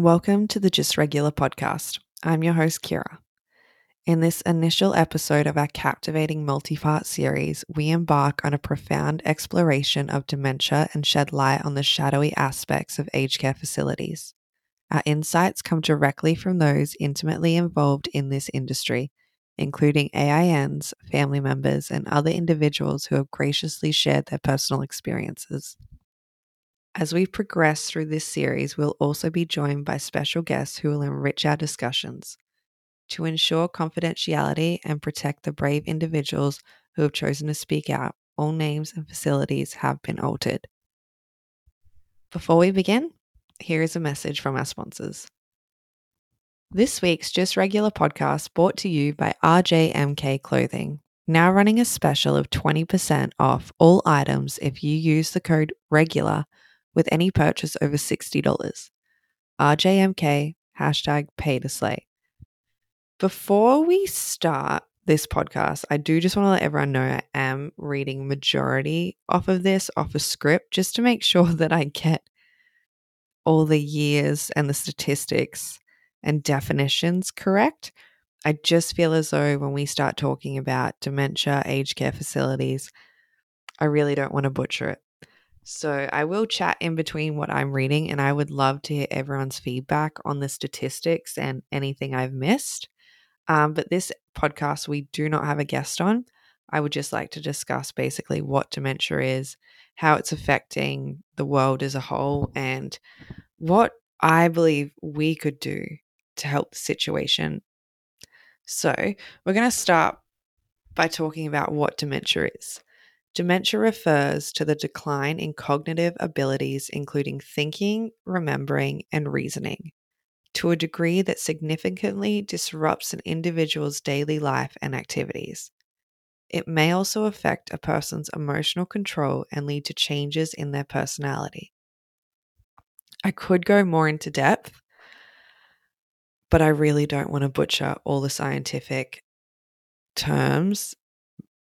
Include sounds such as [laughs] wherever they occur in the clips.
Welcome to the Just Regular podcast. I'm your host, Kira. In this initial episode of our captivating multi part series, we embark on a profound exploration of dementia and shed light on the shadowy aspects of aged care facilities. Our insights come directly from those intimately involved in this industry, including AINs, family members, and other individuals who have graciously shared their personal experiences. As we progress through this series, we'll also be joined by special guests who will enrich our discussions. To ensure confidentiality and protect the brave individuals who have chosen to speak out, all names and facilities have been altered. Before we begin, here is a message from our sponsors. This week's Just Regular podcast brought to you by RJMK Clothing, now running a special of 20% off all items if you use the code REGULAR with any purchase over $60. RJMK, hashtag pay to slay. Before we start this podcast, I do just want to let everyone know I am reading majority off of this, off a script, just to make [laughs] sure that I get all the years and the statistics and definitions correct. I just feel as though when we start talking about dementia, aged care facilities, I really don't want to butcher it. So I will chat in between what I'm reading, and I would love to hear everyone's feedback on the statistics and anything I've missed. Um, but this podcast, we do not have a guest on. I would just like to discuss basically what dementia is, how it's affecting the world as a whole, and what I believe we could do to help the situation. So, we're going to start by talking about what dementia is. Dementia refers to the decline in cognitive abilities, including thinking, remembering, and reasoning, to a degree that significantly disrupts an individual's daily life and activities. It may also affect a person's emotional control and lead to changes in their personality. I could go more into depth, but I really don't want to butcher all the scientific terms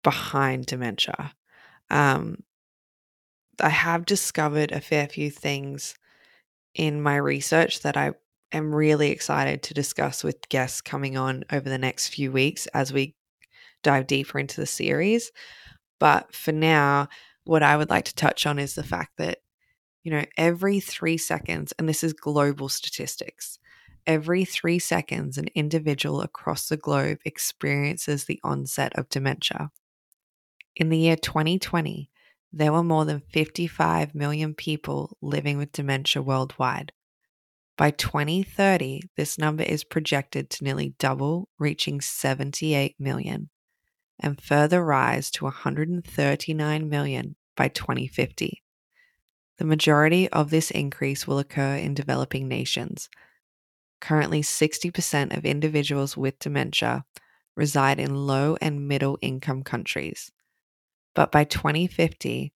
behind dementia. Um, I have discovered a fair few things in my research that I am really excited to discuss with guests coming on over the next few weeks as we dive deeper into the series. But for now, what I would like to touch on is the fact that, you know, every three seconds, and this is global statistics, every three seconds, an individual across the globe experiences the onset of dementia. In the year 2020, there were more than 55 million people living with dementia worldwide. By 2030, this number is projected to nearly double, reaching 78 million, and further rise to 139 million by 2050. The majority of this increase will occur in developing nations. Currently, 60% of individuals with dementia reside in low and middle income countries. But by 2050,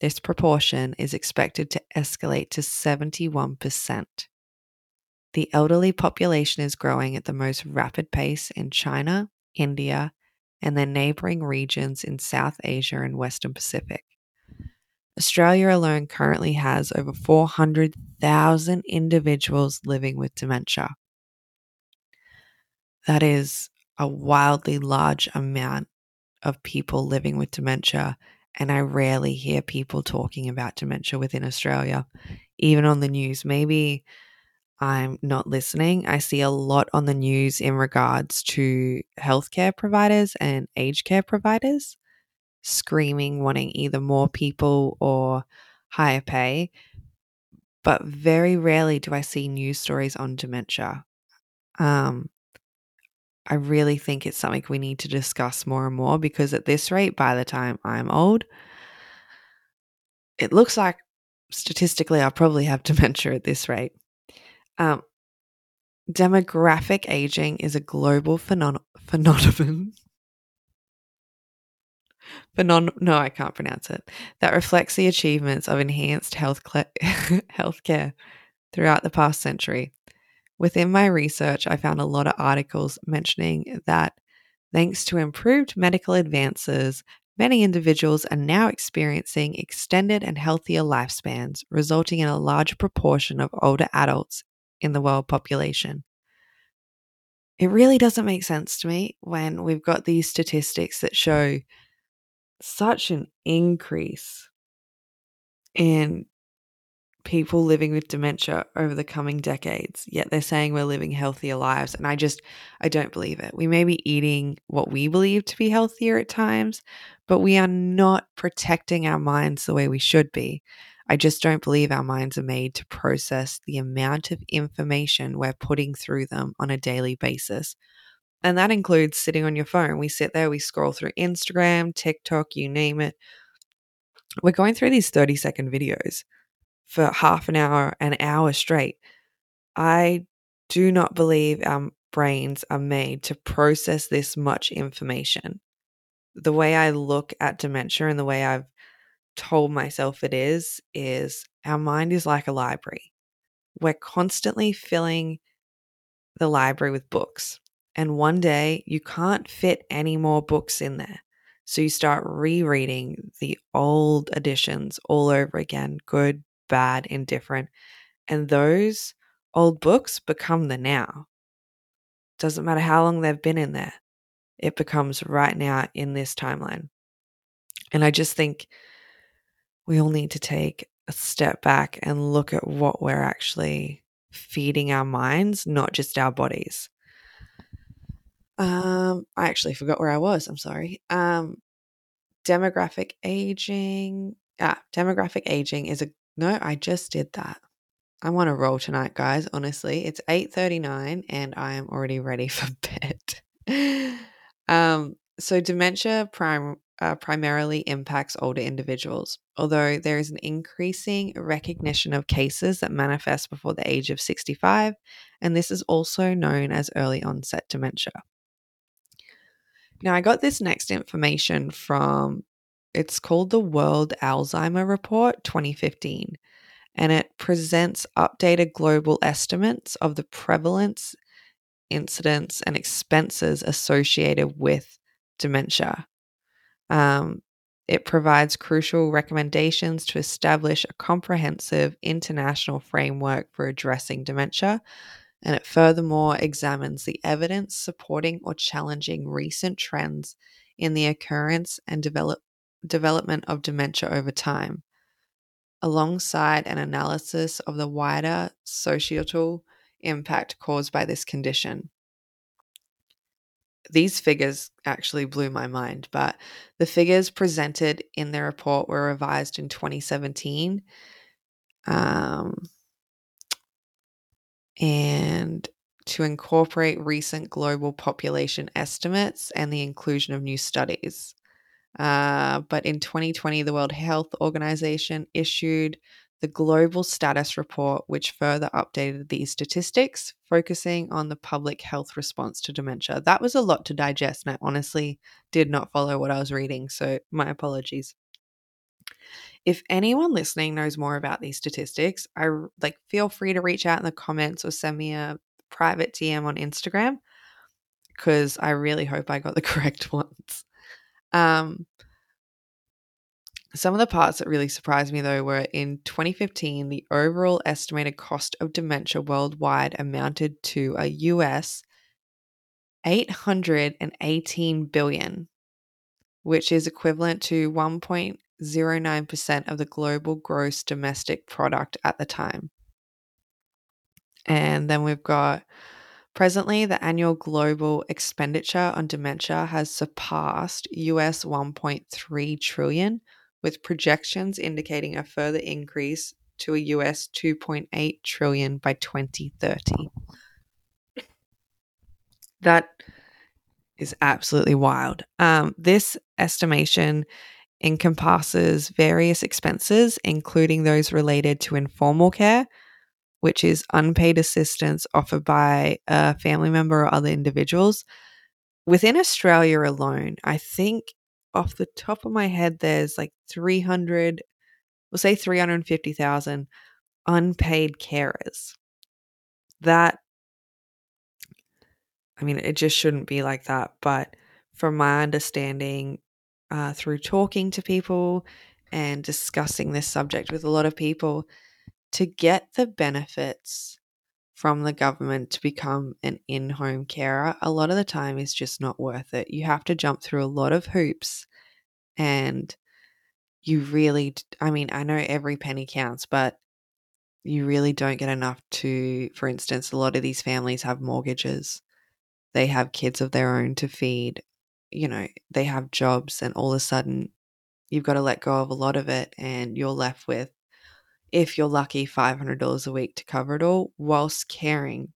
this proportion is expected to escalate to 71%. The elderly population is growing at the most rapid pace in China, India, and their neighboring regions in South Asia and Western Pacific. Australia alone currently has over 400,000 individuals living with dementia. That is a wildly large amount of people living with dementia, and I rarely hear people talking about dementia within Australia, even on the news. Maybe I'm not listening. I see a lot on the news in regards to healthcare providers and aged care providers screaming, wanting either more people or higher pay. But very rarely do I see news stories on dementia. Um, I really think it's something we need to discuss more and more because at this rate, by the time I'm old, it looks like statistically I'll probably have [laughs] dementia at this rate. Um, demographic aging is a global phenon- phenomenon. Phenon- no, I can't pronounce it. That reflects the achievements of enhanced health cl- [laughs] healthcare throughout the past century. Within my research, I found a lot of articles mentioning that thanks to improved medical advances, many individuals are now experiencing extended and healthier lifespans, resulting in a larger proportion of older adults in the world population. It really doesn't make sense to me when we've got these statistics that show such an increase in people living with dementia over the coming decades, yet they're saying we're living healthier lives. And I just, I don't believe it. We may be eating what we believe to be healthier at times, but we are not protecting our minds the way we should be. I just don't believe our minds are made to process the amount of information we're putting through them on a daily basis. And that includes sitting on your phone. We sit there, we scroll through Instagram, TikTok, you name it. We're going through these 30 second videos for half an hour, an hour straight. I do not believe our brains are made to process this much information. The way I look at dementia and the way I've told myself it is, is our mind is like a library. We're constantly filling the library with books. And one day you can't fit any more books in there. So you start rereading the old editions all over again, good, bad, indifferent. And those old books become the now. Doesn't matter how long they've been in there, it becomes right now in this timeline. And I just think we all need to take a step back and look at what we're actually feeding our minds, not just our bodies. Um, I actually forgot where I was. I'm sorry. Um, demographic aging. Ah, demographic aging is a no. I just did that. I want to roll tonight, guys. Honestly, it's eight thirty nine, and I am already ready [laughs] for bed. um, so dementia prime uh, primarily impacts older individuals, although there is an increasing recognition of cases that manifest before the age of 65, and this is also known as early onset dementia. Now, I got this next information from it's called the World Alzheimer Report 2015, and it presents updated global estimates of the prevalence, incidence, and expenses associated with dementia. Um, it provides crucial recommendations to establish a comprehensive international framework for addressing dementia, and it furthermore examines the evidence supporting or challenging recent trends in the occurrence and develop, development of dementia over time, alongside an analysis of the wider societal impact caused by this condition these figures actually blew my mind, but the figures presented in the report were revised in 2017. Um, and to incorporate recent global population estimates and the inclusion of new studies. Uh, but in 2020, the World Health Organization issued the Global Status Report, which further updated these statistics, focusing on the public health response to dementia. That was a lot to digest, and I honestly did not follow what I was reading, so my apologies. If anyone listening knows more about these statistics, I like feel free to reach out in the comments or send me a private DM on Instagram because I really hope I got the [laughs] correct ones. Um, some of the parts that really surprised me, though, were in 2015, the overall estimated cost of dementia worldwide amounted to a US 818 billion, which is equivalent to 1.09% of the global gross domestic product at the time. And then we've got presently the annual global expenditure on dementia has surpassed US 1.3 trillion with projections indicating a further increase to a US 2.8 trillion by 2030. That is absolutely wild. Um, this estimation encompasses various expenses, including those related to informal care, which is unpaid assistance offered by a family member or other individuals. Within Australia alone, I think off the top of my head, there's like 300, we'll say 350,000 unpaid carers. That, I mean, it just shouldn't be like that. But from my understanding, uh, through talking to people and discussing this subject with a lot of people, to get the benefits from the government to become an in home carer, a lot of the time is just not worth it. You have to jump through a lot of hoops and you really, I mean, I know every penny counts, but you really don't get enough to, for instance, a lot of these families have mortgages, they have kids of their own to feed, you know, they have jobs, and all of a sudden you've got to let go of a lot of it, and you're left with if you're lucky, $500 a week to cover it all whilst caring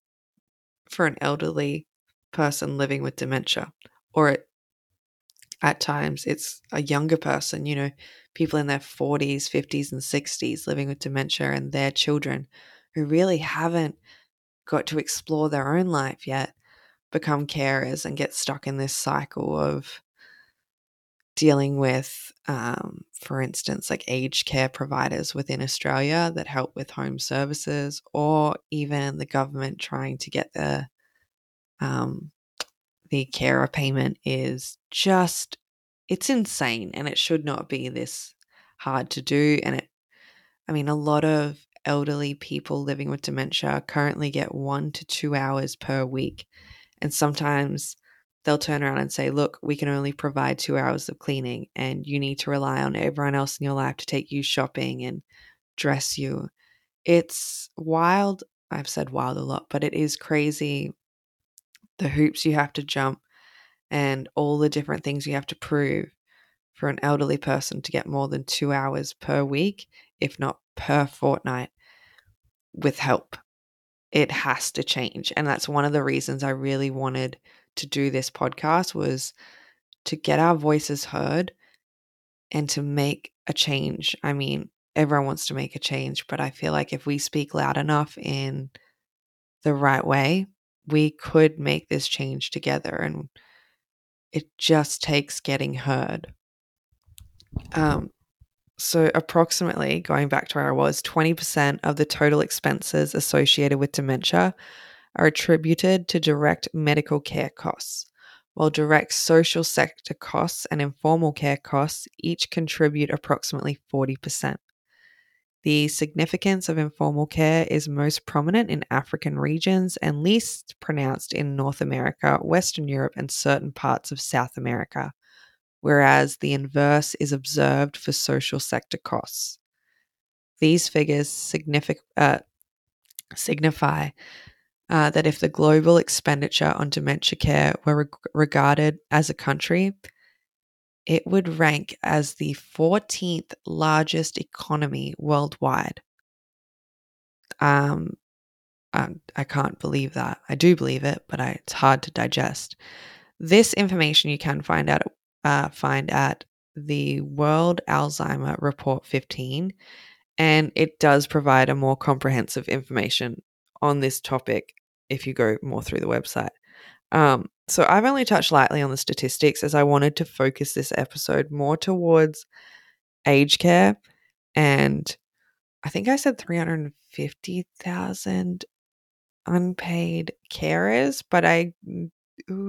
for an elderly person living with dementia. Or it, at times, it's a younger person, you know, people in their 40s, 50s, and 60s living with dementia and their children who really haven't got to explore their own life yet become carers and get stuck in this cycle of dealing with, um, for instance, like aged care providers within Australia that help with home services, or even the government trying to get the um, the carer payment is just it's insane, and it should not be this hard to do. And it, I mean, a lot of elderly people living with dementia currently get one to two hours per week, and sometimes they'll turn around and say, Look, we can only provide two hours of cleaning, and you need to rely on everyone else in your life to take you shopping and dress you. It's wild. I've said wild a lot, but it is crazy the hoops you have to jump and all the different things you have to prove for an elderly person to get more than two hours per week, if not per fortnight, with help. It has to change. And that's one of the reasons I really wanted to do this podcast was to get our voices heard and to make a change. I mean, everyone wants to make a change, but I feel like if we speak loud enough in the right way, we could make this change together and it just takes getting heard. Um, so, approximately going back to where I was, 20% of the total expenses associated with dementia are attributed to direct medical care costs, while direct social sector costs and informal care costs each contribute approximately 40%. The significance of informal care is most prominent in African regions and least pronounced in North America, Western Europe, and certain parts of South America, whereas the inverse is observed for social sector costs. These figures signific- uh, signify uh, that if the global expenditure on dementia care were reg- regarded as a country, it would rank as the 14th largest economy worldwide. Um, I, I can't believe that. I do believe it, but I, it's hard to digest. This information you can find out uh, find at the World Alzheimer Report 15, and it does provide a more comprehensive information on this topic if you go more through the website. Um, so I've only touched lightly on the statistics as I wanted to focus this episode more towards age care. And I think I said 350,000 unpaid carers, but I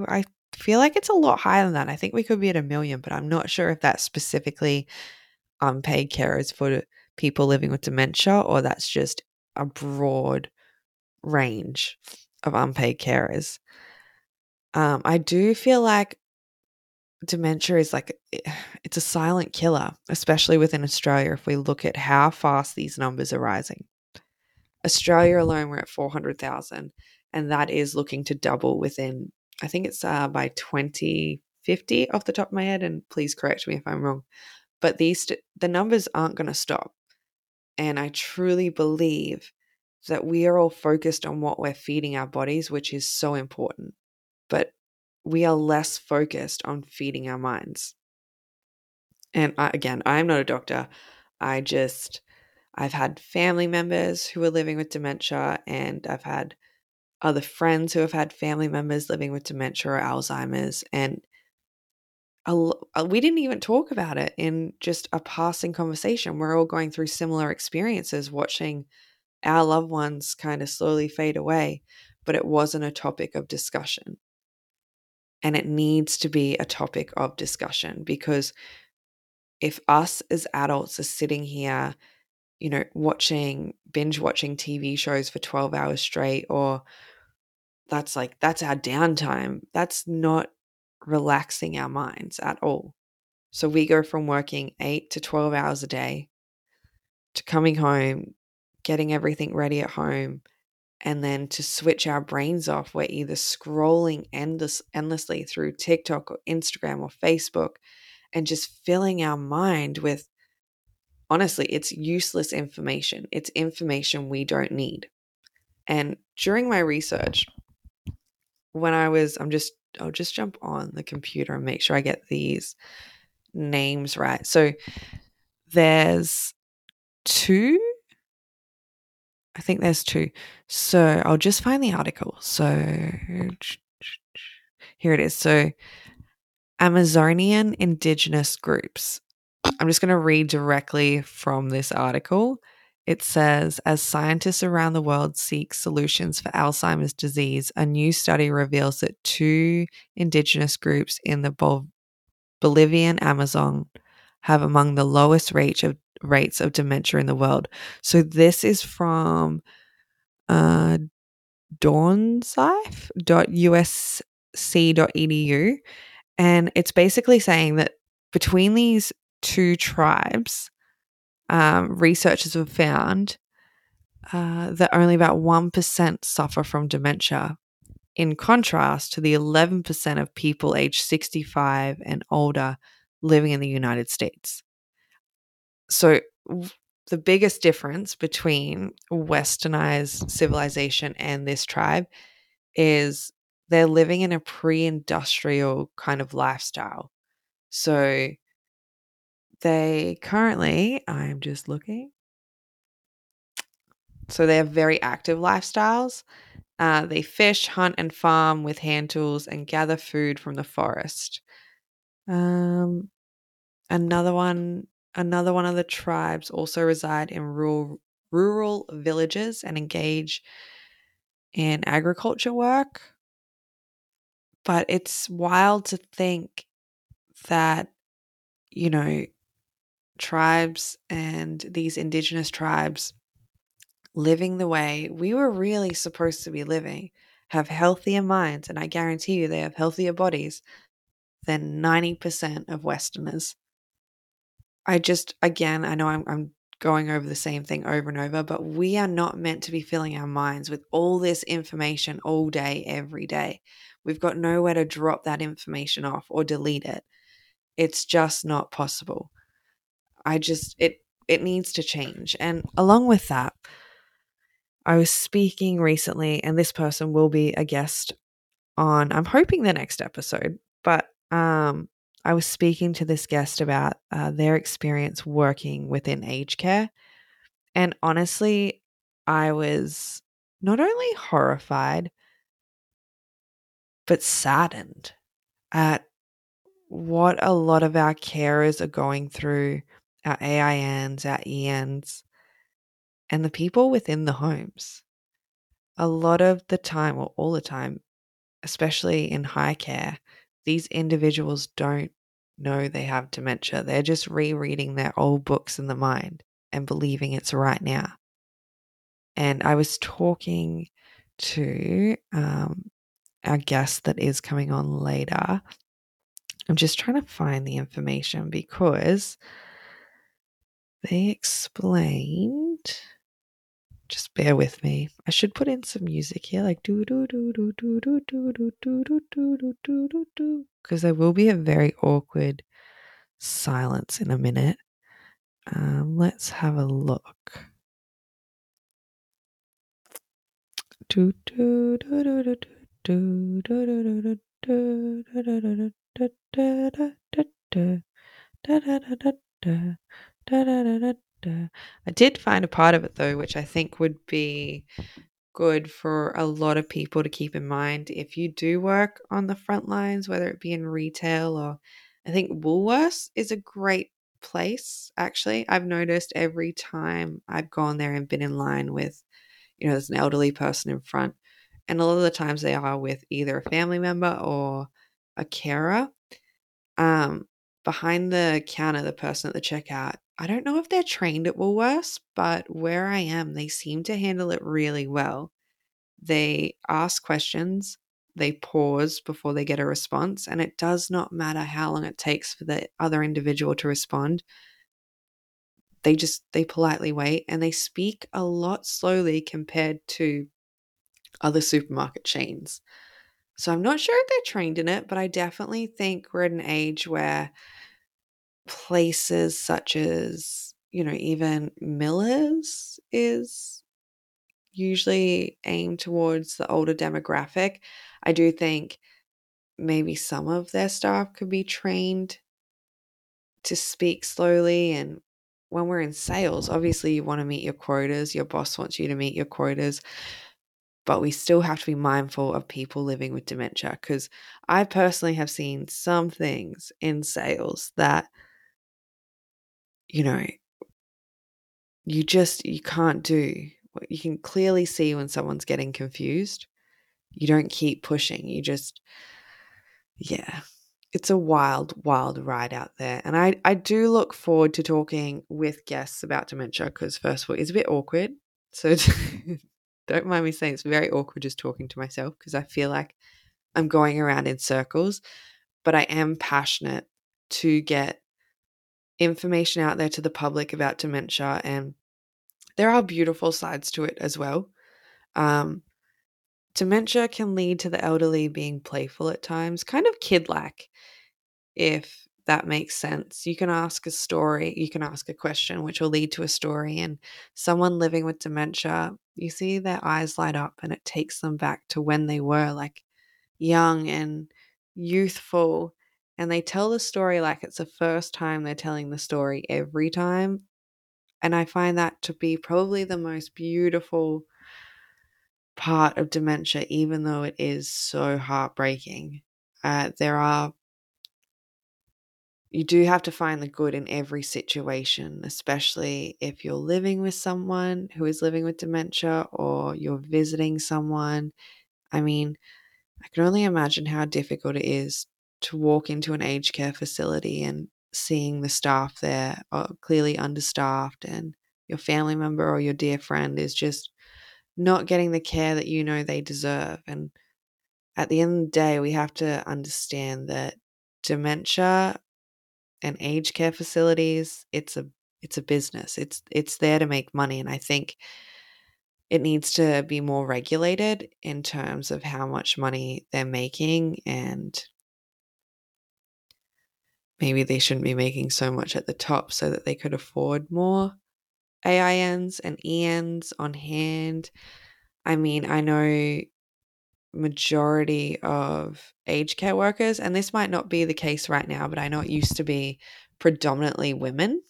I feel like it's a lot higher than that. I think we could be at a million, but I'm not sure if that's specifically unpaid carers for people living with dementia or that's just a broad range of unpaid carers. Um, I do feel like dementia is like [sighs] it's a silent killer, especially within Australia. If we look at how fast these numbers are rising, Australia alone we're at four hundred thousand, and that is looking to double within. I think it's uh, by twenty fifty off the top of my head, and please correct me if I'm wrong. But these the numbers aren't going to stop, and I truly believe that we are all focused on what we're feeding our bodies, which is so important. But we are less focused on feeding our minds. And I, again, I'm not a doctor. I just, I've had family members who are living with dementia, and I've had other friends who have had family members living with dementia or Alzheimer's. And a, uh, we didn't even talk about it in just a passing conversation. We're all going through similar experiences, watching our loved ones kind of slowly fade away, but it wasn't a topic of discussion. And it needs to be a topic of discussion because if us as adults are sitting here you know, watching, binge watching TV shows for 12 hours straight, or that's like, that's our downtime. That's not relaxing our minds at all. So we go from working eight to 12 hours a day to coming home, getting everything ready at home, and then to switch our brains off, we're either scrolling endless, endlessly through TikTok or Instagram or Facebook and just filling our mind with honestly, it's useless information. It's information we don't need. And during my research, when I was, I'm just, I'll just jump on the computer and make sure I get these names right. So there's two I think there's two. So I'll just find the article. So here it is. So Amazonian indigenous groups. I'm just going to read directly from this article. It says As scientists around the world seek solutions for Alzheimer's disease, a new study reveals that two indigenous groups in the Bol- Bolivian Amazon have among the lowest rate of rates of dementia in the world. So this is from uh, dornsife.usc.edu. And it's basically saying that between these two tribes, um, researchers have found uh, that only about 1% suffer from dementia, in contrast to the 11% of people aged 65 and older living in the United States. So, the biggest difference between westernized civilization and this tribe is they're living in a pre industrial kind of lifestyle. So, they currently, I'm just looking. So, they have very active lifestyles. Uh, they fish, hunt, and farm with hand tools and gather food from the forest. Um, another one Another one of the tribes also reside in rural rural villages and engage in agriculture work. But it's wild to think that, you know, tribes and these indigenous tribes living the way we were really supposed to be living have healthier minds, and I guarantee you they have healthier bodies than 90% of Westerners. I just, again, I know I'm, I'm going over the same thing over and over, but we are not meant to be filling our minds with all this information all day, every day. We've got nowhere to drop that information off or delete it. It's just not possible. I just, it, it needs to change. And along with that, I was speaking recently, and this person will be a guest on, I'm hoping the next episode, but um, I was speaking to this guest about uh, their experience working within aged care. And honestly, I was not only horrified, but saddened at what a lot of our carers are going through, our AINs, our ENs, and the people within the homes. A lot of the time, or all the time, especially in high care, these individuals don't know they have dementia. They're just rereading their old books in the mind and believing it's right now. And I was talking to um, our guest that is coming on later. I'm just trying to find the information because they explained. Just bear with me. I should put in some music here, like do do do do do do do do do do do do do do because there will be a very awkward silence in a minute. Um, let's have a look. I did find a part of it though, which I think would be good for a lot of people to keep in mind if you do work on the front lines, whether it be in retail or I think Woolworths is a great place, actually. I've noticed every time I've gone there and been in line with, you know, there's an elderly person in front, and a lot of the times they are with either a family member or a carer. Um, behind the counter, the person at the checkout I don't know if they're trained at Woolworths, but where I am, they seem to handle it really well. They ask questions, they pause before they get a response, and it does not matter how long it takes for the other individual to respond. They just they politely wait and they speak a lot slowly compared to other supermarket chains. So I'm not sure if they're trained in it, but I definitely think we're at an age where places such as, you know, even Miller's is usually aimed towards the older demographic. I do think maybe some of their staff could be trained to speak slowly and when we're in sales, obviously you want to meet your quotas, your boss wants you to meet your quotas, but we still have to be mindful of people living with dementia because I personally have seen some things in sales that you know you just you can't do. What you can clearly see when someone's getting confused. You don't keep pushing. You just yeah, it's a wild, wild ride out there. And I, I do look forward to talking with guests about dementia because, first of all, it's a bit awkward. So [laughs] don't mind me saying it's very awkward just talking to myself because I feel like I'm going around in circles. But I am passionate to get information out there to the public about dementia. And there are beautiful sides to it as well. Um, dementia can lead to the elderly being playful at times, kind of kid like, if that makes sense. You can ask a story, you can ask a question, which will lead to a story. And someone living with dementia, you see their eyes light up and it takes them back to when they were like young and youthful. And they tell the story like it's the first time they're telling the story every time. And I find that to be probably the most beautiful part of dementia, even though it is so heartbreaking. Uh, there are, you do have to find the good in every situation, especially if you're living with someone who is living with dementia or you're visiting someone. I mean, I can only imagine how difficult it is to walk into an aged care facility and seeing the staff there are clearly understaffed and your family member or your dear friend is just not getting the care that you know they deserve. And at the end of the day, we have to understand that dementia and aged care facilities, it's a it's a business. It's it's there to make money. And I think it needs to be more regulated in terms of how much money they're making and maybe they shouldn't be making so much at the top so that they could afford more AINs and ENs on hand. I mean, I know majority of aged care workers, and this might not be the case right now, but I know it used to be predominantly women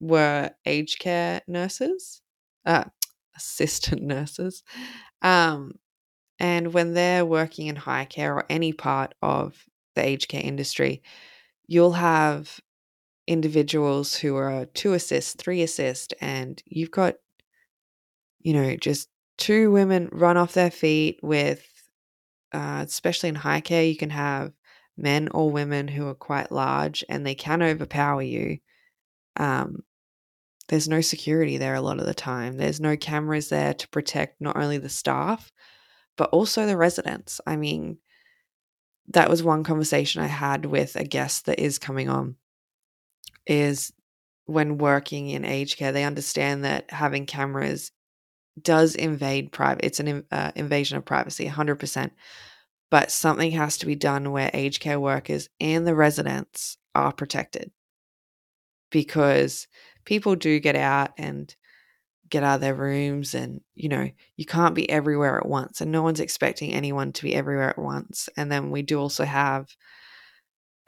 were aged care nurses, uh, assistant [laughs] nurses. Um, and when they're working in high care or any part of the aged care industry, you'll have individuals who are two assist, three assist, and you've got, you know, just two women run off their feet with, uh, especially in high care, you can have men or women who are quite large and they can overpower you. Um, there's no security there a lot of the time. There's no cameras there to protect not only the staff, but also the residents. I mean, that was one conversation I had with a guest that is coming on is when working in aged care, they understand that having cameras does invade private. It's an uh, invasion of privacy, 100%. But something has to be done where aged care workers and the residents are protected because people do get out and get out of their rooms and you know you can't be everywhere at once and no one's expecting anyone to be everywhere at once and then we do also have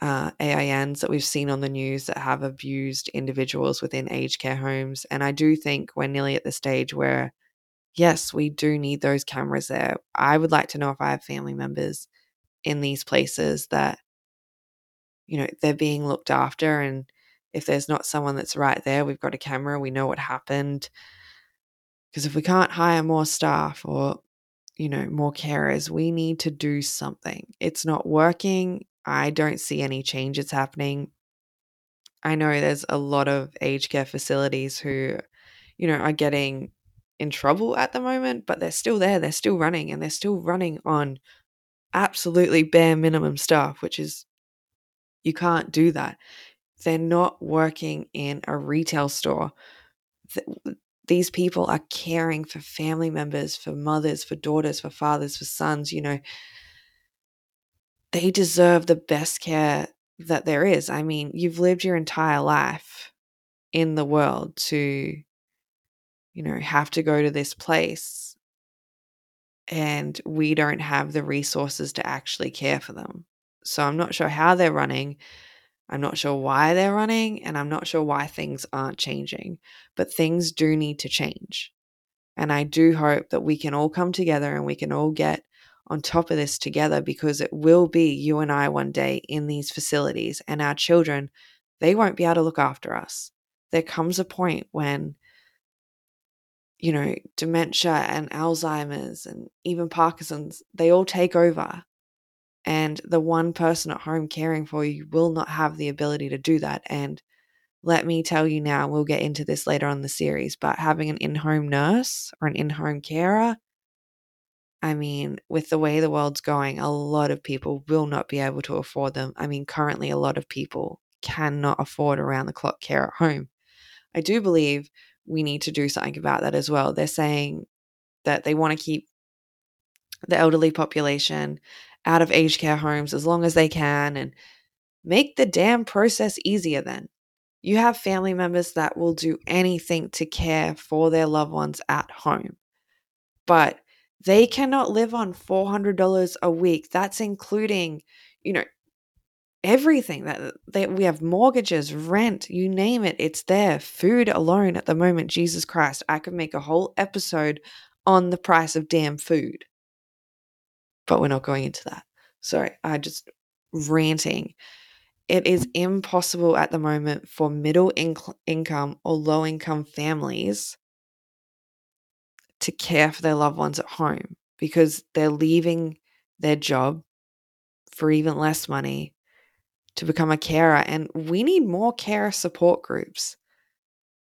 uh, AINs that we've seen on the news that have abused individuals within aged care homes. And I do think we're nearly at the stage where, yes, we do need those cameras there. I would like to know if I have family members in these places that, you know, they're being looked after. And if there's not someone that's right there, we've got a camera, we know what happened. Because if we can't hire more staff or, you know, more carers, we need to do something. It's not working I don't see any changes happening. I know there's a lot of aged care facilities who, you know, are getting in trouble at the moment, but they're still there, they're still running, and they're still running on absolutely bare minimum staff, which is you can't do that. They're not working in a retail store. These people are caring for family members, for mothers, for daughters, for fathers, for sons. You know, they deserve the best care that there is. I mean, you've lived your entire life in the world to, you know, have to go to this place and we don't have the resources to actually care for them. So I'm not sure how they're running. I'm not sure why they're running, and I'm not sure why things aren't changing. But things do need to change. And I do hope that we can all come together and we can all get on top of this together because it will be you and I one day in these facilities, and our children, they won't be able to look after us. There comes a point when, you know, dementia and Alzheimer's and even Parkinson's, they all take over and the one person at home caring for you will not have the ability to do that. And let me tell you now, we'll get into this later on the series, but having an in home nurse or an in home carer, I mean, with the way the world's going, a lot of people will not be able to afford them. I mean, currently, a lot of people cannot afford around the clock care at home. I do believe we need to do something about that as well. They're saying that they want to keep the elderly population out of aged care homes as long as they can and make the damn process easier then. You have family members that will do anything to care for their loved ones at home, but they cannot live on $400 a week. That's including, you know, everything that uh, they, we have mortgages, rent, you name it, it's there. Food alone at the moment, Jesus Christ, I could make a whole episode on the price of damn food but we're not going into that. Sorry, I just ranting. It is impossible at the moment for middle inc- income or low income families to care for their loved ones at home because they're leaving their job for even less money to become a carer. And we need more carer support groups.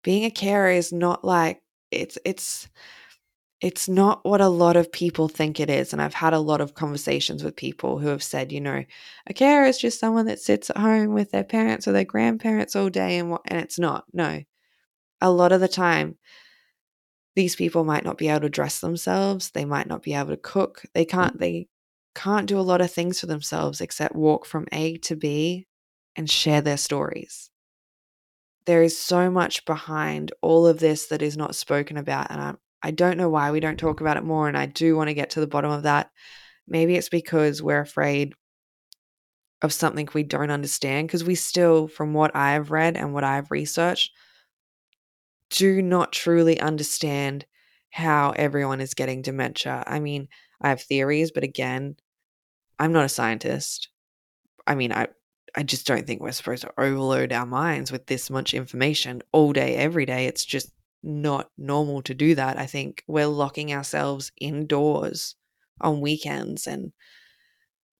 Being a carer is not like it's it's it's not what a lot of people think it is. And I've had a lot of conversations with people who have said, you know, a carer is just someone that sits at home with their parents or their grandparents all day and what and it's not. No. A lot of the time these people might not be able to dress themselves, they might not be able to cook. They can't mm. they can't do a lot of things for themselves except walk from A to B and share their stories. There is so much behind all of this that is not spoken about and I'm I don't know why we don't talk about it more. And I do want to get to the bottom of that. Maybe it's because we're afraid of something we don't understand. Because we still, from what I've read and what I've researched, do not truly understand how everyone is getting dementia. I mean, I have theories, but again, I'm not a scientist. I mean, I I just don't think we're supposed to overload our minds with this much information all day every day. It's just not normal to do that. I think we're locking ourselves indoors on weekends and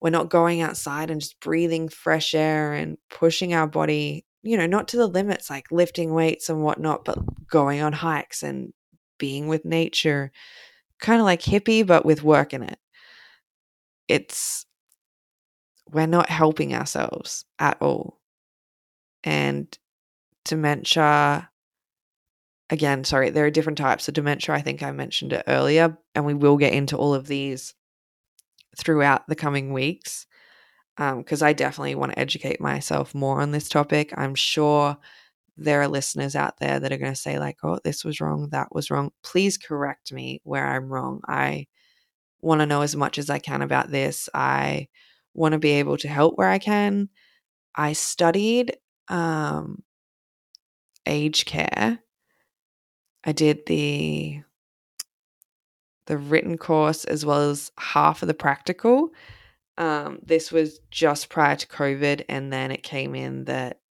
we're not going outside and just breathing fresh air and pushing our body, you know, not to the limits like lifting weights and whatnot, but going on hikes and being with nature, kind of like hippie, but with work in it. It's, we're not helping ourselves at all. And dementia again, sorry, there are different types of dementia. I think I mentioned it earlier, and we will get into all of these throughout the coming weeks because um, I definitely want to educate myself more on this topic. I'm sure there are listeners out there that are going to say, like, oh, this was wrong, that was wrong. Please correct me where I'm wrong. I want to know as much as I can about this. I want to be able to help where I can. I studied um, aged care I did the the written course as well as half of the practical. Um, this was just prior to COVID, and then it came in that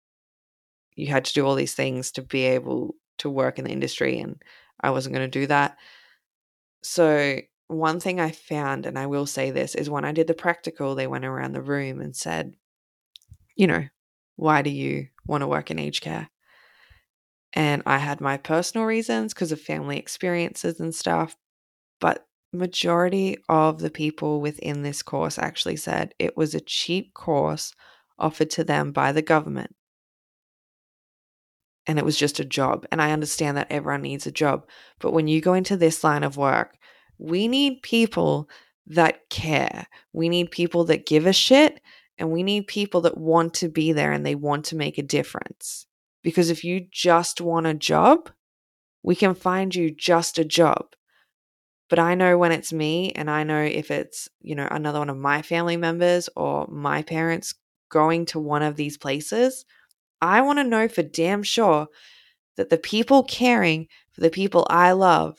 you had to do all these things to be able to work in the industry, and I wasn't going to do that. So, one thing I found, and I will say this, is when I did the practical, they went around the room and said, you know, Why do you want to work in aged care? And I had my personal reasons because of family experiences and stuff. But majority of the people within this course actually said it was a cheap course offered to them by the government. And it was just a job. And I understand that everyone needs a job. But when you go into this line of work, we need people that care. We need people that give a shit. And we need people that want to be there and they want to make a difference. Because if you just want a job, we can find you just a job. But I know when it's me, and I know if it's, you know, another one of my family members or my parents going to one of these places, I want to know for damn sure that the people caring for the people I love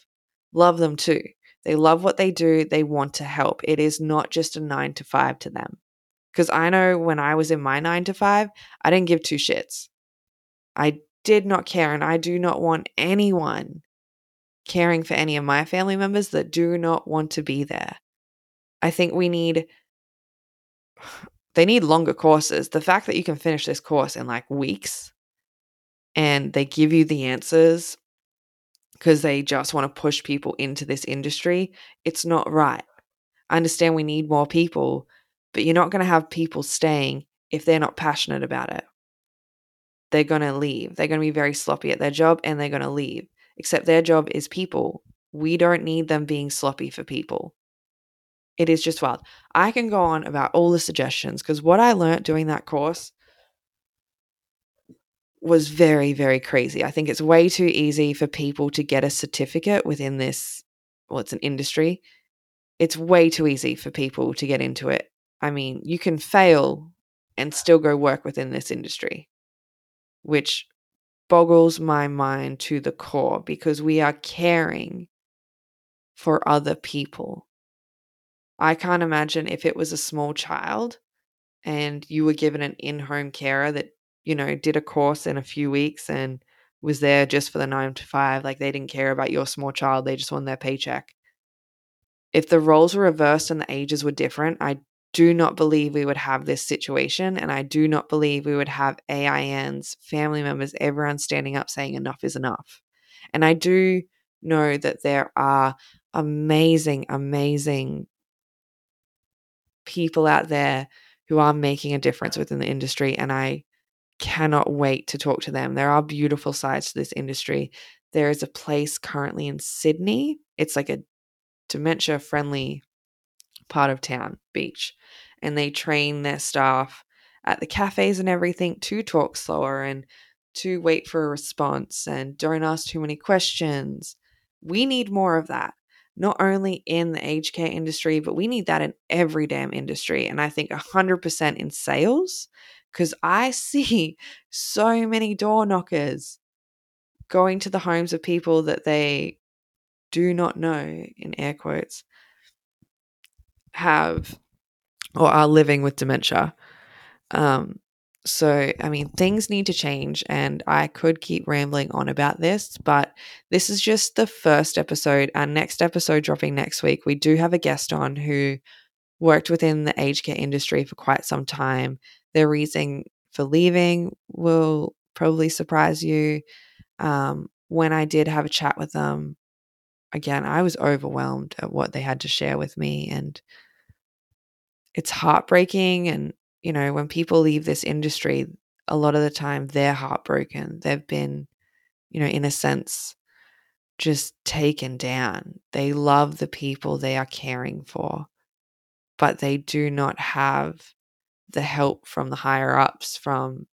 love them too. They love what they do, they want to help. It is not just a nine to five to them. Because I know when I was in my nine to five, I didn't give two shits. I did not care, and I do not want anyone caring for any of my family members that do not want to be there. I think we need they need longer courses. The fact that you can finish this course in like weeks and they give you the answers because they just want to push people into this industry, it's not right. I understand we need more people, but you're not going to have people staying if they're not passionate about it. They're going to leave. They're going to be very sloppy at their job and they're going to leave except their job is people. We don't need them being sloppy for people. It is just wild. I can go on about all the suggestions because what I learned doing that course was very, very crazy. I think it's way too easy for people to get a certificate within this. Well, it's an industry. It's way too easy for people to get into it. I mean, you can fail and still go work within this industry, which boggles my mind to the core because we are caring for other people. I can't imagine if it was a small child and you were given an in home carer that, you know, did a course in a few weeks and was there just for the nine to five. Like they didn't care about your small child, they just wanted their paycheck. If the roles were reversed and the ages were different, I do not believe we would have this situation. And I do not believe we would have AINs, family members, everyone standing up saying enough is enough. And I do know that there are amazing, amazing people out there who are making a difference within the industry. And I cannot wait to talk to them. There are beautiful sides to this industry. There is a place currently in Sydney, it's like a dementia friendly part of town, beach. And they train their staff at the cafes and everything to talk slower and to wait for a response and don't ask too many questions. We need more of that, not only in the aged care industry, but we need that in every damn industry. And I think 100% in sales, because I [laughs] see so many door knockers going to the homes of people that they do not know, in air quotes, have or are living with dementia. Um, so, I mean, things need to change, and I could keep rambling on about this, but this is just the first episode. Our next episode dropping next week, we do have a guest on who worked within the aged care industry for quite some time. Their reason for leaving will probably surprise you. Um, when I did have a chat with them, again, I was overwhelmed at what they had to share with me and it's heartbreaking and you know when people leave this industry a lot of the time they're heartbroken. They've been you know in a sense just taken down. They love the people they are caring for but they do not have the help from the higher ups from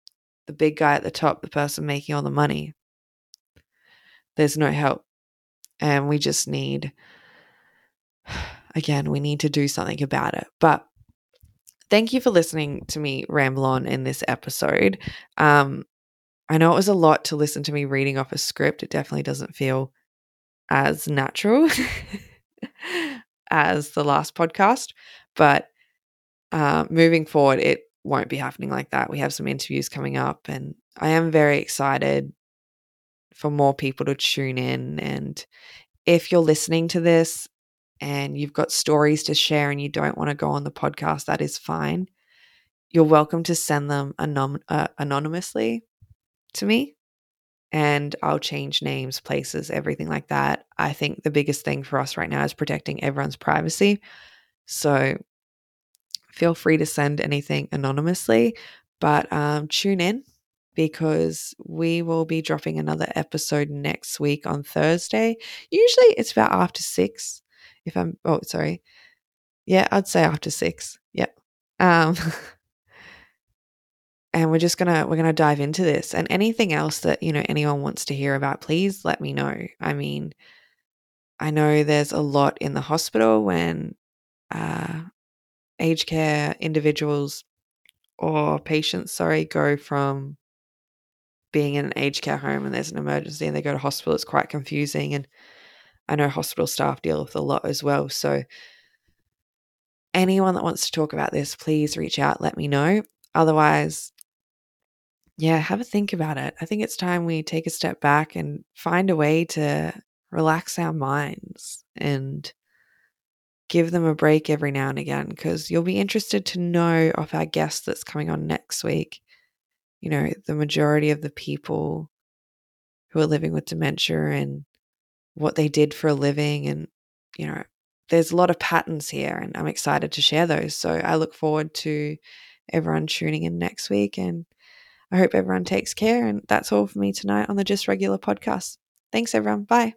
the big guy at the top the person making all the money. There's no help and we just need [sighs] again we need to do something about it. But thank you for listening to me ramble on in this episode. Um, I know it was a lot to listen to me reading off a script. It definitely doesn't feel as natural [laughs] as the last podcast, but uh, moving forward, it won't be happening like that. We have some interviews coming up, and I am very excited for more people to tune in. And if you're listening to this and you've got stories to share and you don't want to go on the podcast, that is fine. you're welcome to send them uh, anonymously to me and I'll change names, places, everything like that. I think the biggest thing for us right now is protecting everyone's privacy. So feel free to send anything anonymously, but um, tune in because we will be dropping another episode next week on Thursday. Usually it's about after six. If I'm, oh, sorry. Yeah, I'd say after six. Yep. Um, [laughs] and we're just gonna we're gonna dive into this and anything else that you know anyone wants to hear about please let me know i mean i know there's a lot in the hospital when uh, aged care individuals or patients sorry go from being in an aged care home and there's an emergency and they go to hospital it's quite confusing and i know hospital staff deal with a lot as well so anyone that wants to talk about this please reach out let me know otherwise yeah, have a think about it. I think it's time we take a step back and find a way to relax our minds and give them a break every now and again because you'll be interested to know of our guest that's coming on next week. You know, the majority of the people who are living with dementia and what they did for a living. And, you know, there's a lot of patterns here, and I'm excited to share those. So I look forward to everyone tuning in next week and I hope everyone takes care. And that's all for me tonight on the Just Regular podcast. Thanks, everyone. Bye.